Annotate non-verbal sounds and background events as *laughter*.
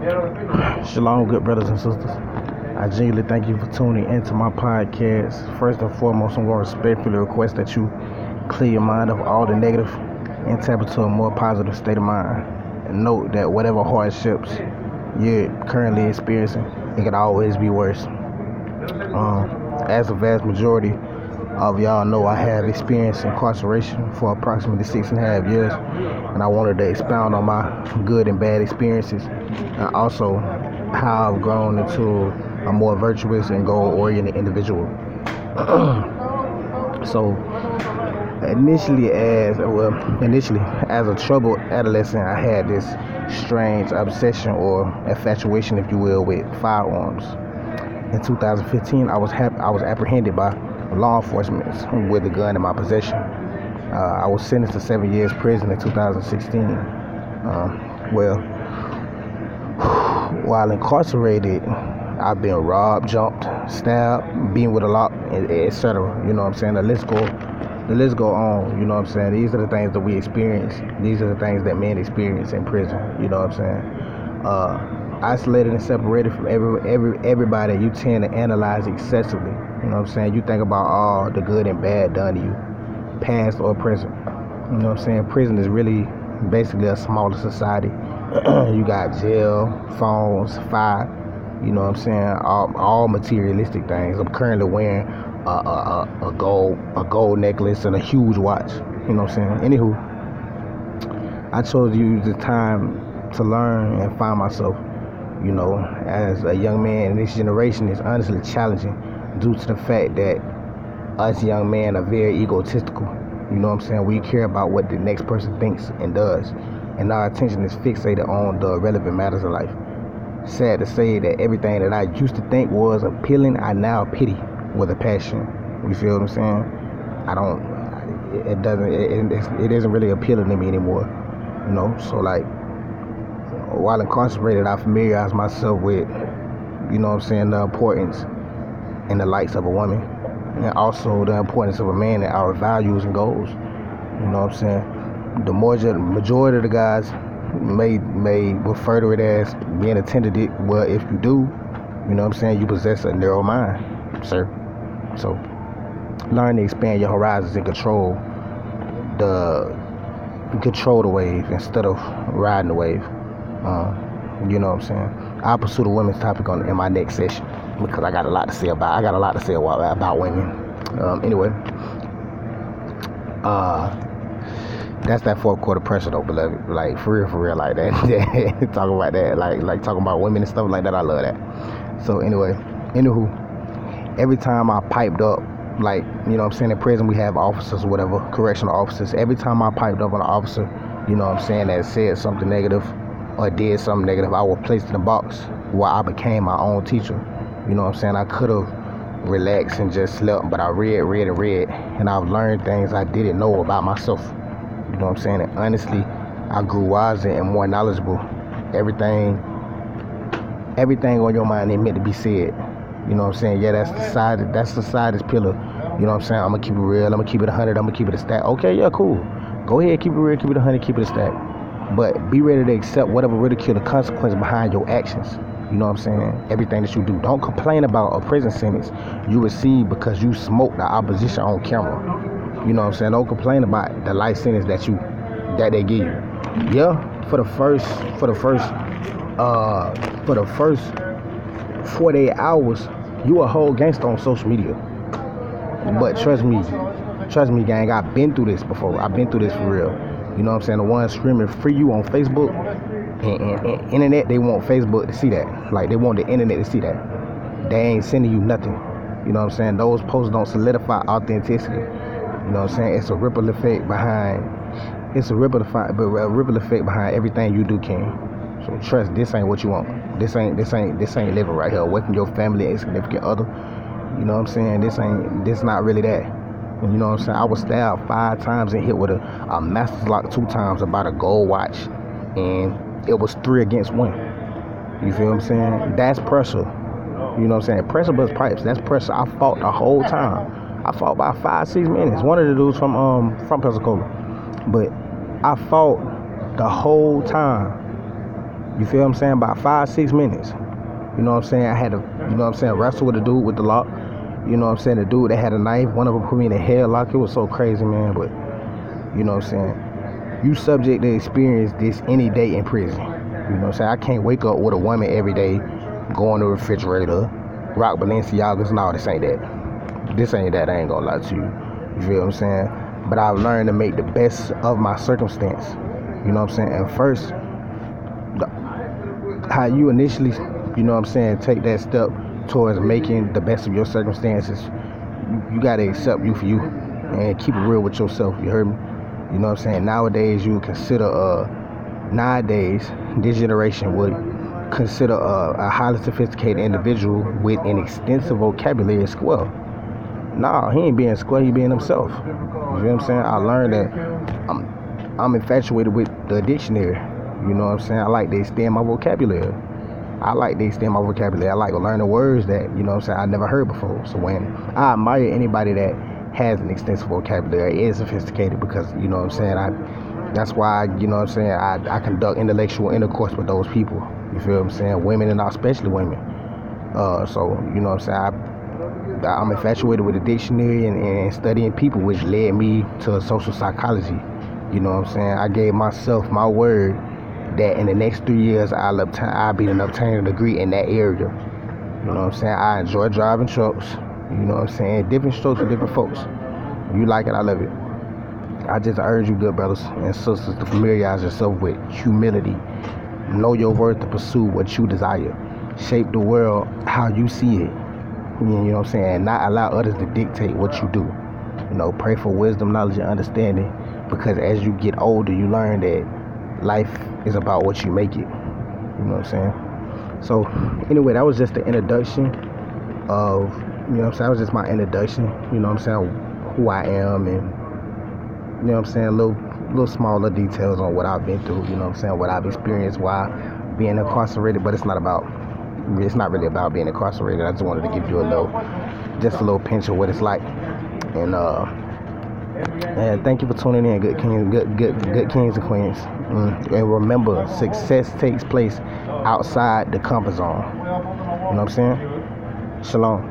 Shalom, good brothers and sisters. I genuinely thank you for tuning into my podcast. First and foremost, I'm going to respectfully request that you clear your mind of all the negative and tap into a more positive state of mind. And note that whatever hardships you're currently experiencing, it could always be worse. Um, as a vast majority of y'all know, I have experienced incarceration for approximately six and a half years, and I wanted to expound on my good and bad experiences, and also how I've grown into a more virtuous and goal-oriented individual. *clears throat* so initially as well initially as a troubled adolescent i had this strange obsession or infatuation if you will with firearms in 2015 i was hap- i was apprehended by law enforcement with a gun in my possession uh, i was sentenced to seven years prison in 2016 um, well *sighs* while incarcerated I've been robbed, jumped, stabbed, being with a lot, etc. You know what I'm saying? The list go the list go on, you know what I'm saying? These are the things that we experience. These are the things that men experience in prison, you know what I'm saying? Uh, isolated and separated from every every everybody, you tend to analyze excessively. You know what I'm saying? You think about all the good and bad done to you, past or present. You know what I'm saying? Prison is really basically a smaller society. *clears throat* you got jail, phones, fire, you know what I'm saying? All, all materialistic things. I'm currently wearing a, a, a, gold a gold necklace and a huge watch. You know what I'm saying? Anywho, I chose to use the time to learn and find myself. You know, as a young man in this generation is honestly challenging due to the fact that us young men are very egotistical. You know what I'm saying? We care about what the next person thinks and does, and our attention is fixated on the relevant matters of life. Sad to say that everything that I used to think was appealing, I now pity with a passion. You feel what I'm saying? I don't. It doesn't. It, it isn't really appealing to me anymore. You know. So like, while incarcerated, I familiarized myself with, you know, what I'm saying, the importance and the likes of a woman, and also the importance of a man and our values and goals. You know what I'm saying? The majority of the guys may may refer to it as being attended it. Well, if you do, you know what I'm saying, you possess a narrow mind, sir. So learn to expand your horizons and control the control the wave instead of riding the wave. Uh, you know what I'm saying? I'll pursue the women's topic on in my next session because I got a lot to say about I got a lot to say about, about women. Um, anyway, uh, that's that fourth quarter pressure though, beloved. Like for real, for real, like that. *laughs* talking about that, like like talking about women and stuff like that. I love that. So anyway, anywho, every time I piped up, like, you know I'm saying, in prison we have officers or whatever, correctional officers. Every time I piped up on an officer, you know I'm saying, that said something negative or did something negative, I was placed in a box where I became my own teacher. You know what I'm saying? I could have relaxed and just slept, but I read, read, and read, and I've learned things I didn't know about myself. You know what I'm saying? And honestly, I grew wiser and more knowledgeable. Everything, everything on your mind ain't meant to be said. You know what I'm saying? Yeah, that's the side. That's the side pillar. You know what I'm saying? I'm gonna keep it real. I'm gonna keep it a hundred. I'm gonna keep it a stack. Okay, yeah, cool. Go ahead, keep it real. Keep it a hundred. Keep it a stack. But be ready to accept whatever ridicule the consequence behind your actions. You know what I'm saying? Everything that you do. Don't complain about a prison sentence you receive because you smoked the opposition on camera. You know what I'm saying? Don't complain about the life sentence that you that they give you. Yeah, for the first for the first uh for the first 48 hours you a whole gangster on social media. But trust me, trust me, gang, I've been through this before. I've been through this for real. You know what I'm saying? The ones screaming free you on Facebook and, and, and, internet, they want Facebook to see that. Like they want the internet to see that. They ain't sending you nothing. You know what I'm saying? Those posts don't solidify authenticity. You know what I'm saying? It's a ripple effect behind. It's a ripple effect, but a ripple effect behind everything you do, King. So trust this ain't what you want. This ain't this ain't this ain't living right here. Away from your family and significant other. You know what I'm saying? This ain't this not really that. You know what I'm saying? I was stabbed five times and hit with a, a master's lock two times about a gold watch. And it was three against one. You feel what I'm saying? That's pressure. You know what I'm saying? Pressure bust pipes. That's pressure. I fought the whole time. I fought by five, six minutes. One of the dudes from um from Pensacola. But I fought the whole time You feel what I'm saying? About five, six minutes. You know what I'm saying? I had to, you know what I'm saying, wrestle with a dude with the lock. You know what I'm saying? The dude that had a knife, one of them put me in a headlock. It was so crazy, man. But, you know what I'm saying? You subject to experience this any day in prison. You know what I'm saying? I can't wake up with a woman every day, go in the refrigerator, rock Balenciagas. No, this ain't that. This ain't that. I ain't gonna lie to you. You feel what I'm saying? But I've learned to make the best of my circumstance. You know what I'm saying? And first, how you initially, you know what I'm saying, take that step towards making the best of your circumstances, you, you gotta accept you for you and keep it real with yourself. You heard me? You know what I'm saying? Nowadays, you would consider, uh, nowadays, this generation would consider a, a highly sophisticated individual with an extensive vocabulary as well. Nah, he ain't being square, he being himself. You know what I'm saying? I learned that I'm, I'm infatuated with the dictionary. You know what I'm saying? I like to extend my vocabulary. I like to extend my vocabulary. I like to learn the words that, you know what I'm saying, I never heard before. So when I admire anybody that has an extensive vocabulary, is sophisticated because, you know what I'm saying, I that's why, you know what I'm saying, I, I conduct intellectual intercourse with those people. You feel what I'm saying? Women and especially women. Uh, so, you know what I'm saying, I, I'm infatuated with the dictionary and, and studying people, which led me to social psychology. You know what I'm saying? I gave myself my word that in the next three years I'll obtain I'll be an obtain a degree in that area. You know what I'm saying? I enjoy driving trucks. You know what I'm saying? Different strokes for different folks. You like it, I love it. I just urge you, good brothers and sisters, to familiarize yourself with humility. Know your worth to pursue what you desire. Shape the world how you see it. You know what I'm saying? And not allow others to dictate what you do. You know, pray for wisdom, knowledge, and understanding. Because as you get older, you learn that life is about what you make it. You know what I'm saying? So, anyway, that was just the introduction of, you know what I'm saying? That was just my introduction. You know what I'm saying? Who I am and you know what I'm saying, little little smaller details on what I've been through, you know what I'm saying, what I've experienced while being incarcerated, but it's not about it's not really about being incarcerated. I just wanted to give you a little just a little pinch of what it's like. And uh and thank you for tuning in, good kings, good good good kings and queens. Mm. And remember, success takes place outside the comfort zone. You know what I'm saying? Shalom.